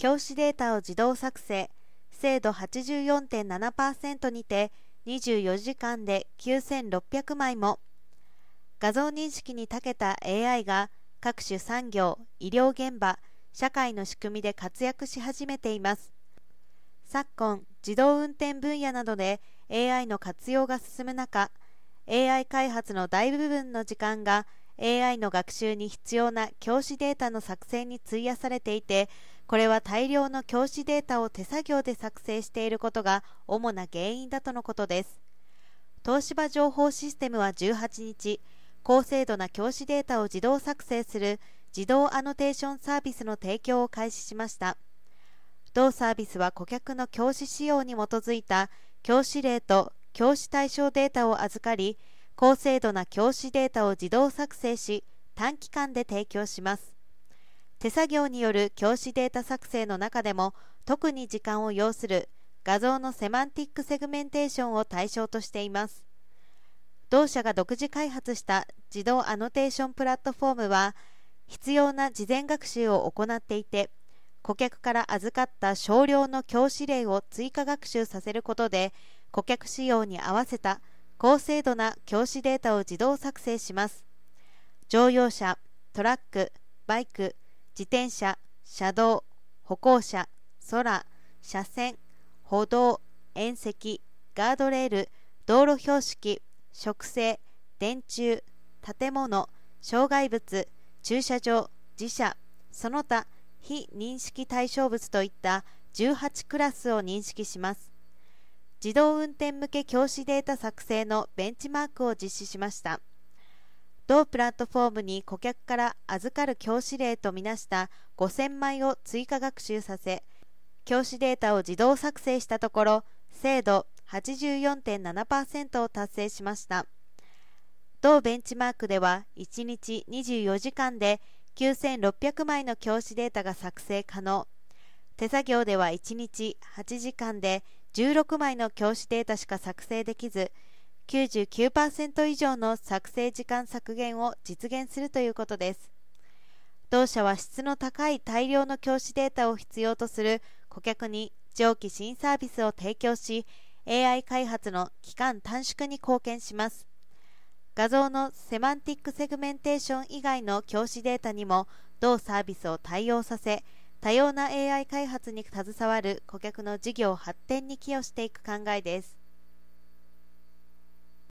教師データを自動作成。精度84.7%にて24時間で9600枚も。画像認識に長けた AI が各種産業、医療現場、社会の仕組みで活躍し始めています。昨今自動運転分野などで AI の活用が進む中 AI 開発の大部分の時間が AI の学習に必要な教師データの作成に費やされていてこれは大量の教師データを手作業で作成していることが主な原因だとのことです。東芝情報システムは18日高精度な教師データを自動作成する自動アノテーションサービスの提供を開始しました。同サービスは顧客の教師仕様に基づいた教師例と教師対象データを預かり高精度な教師データを自動作成し短期間で提供します。手作業による教師データ作成の中でも特に時間を要する画像のセマンティックセグメンテーションを対象としています。同社が独自開発した自動アノテーションプラットフォームは必要な事前学習を行っていて顧客から預かった少量の教師例を追加学習させることで顧客仕様に合わせた高精度な教師データを自動作成します。乗用車トラックバイク自転車車道歩行者空車線歩道縁石ガードレール道路標識植生電柱建物障害物駐車場自社その他非認識対象物といった18クラスを認識します。自動運転向け教師データ作成のベンチマークを実施しました。同プラットフォームに顧客から預かる教師例とみなした5000枚を追加学習させ教師データを自動作成したところ精度84.7%を達成しました。同ベンチマークでは1日24時間で9600枚の教師データが作成可能。手作業では1日8時間で16枚の教師データしか作成できず99%以上の作成時間削減を実現するということです。同社は質の高い大量の教師データを必要とする顧客に上記新サービスを提供し AI 開発の期間短縮に貢献します。画像のセマンティックセグメンテーション以外の教師データにも同サービスを対応させ多様な AI 開発に携わる顧客の事業発展に寄与していく考えです。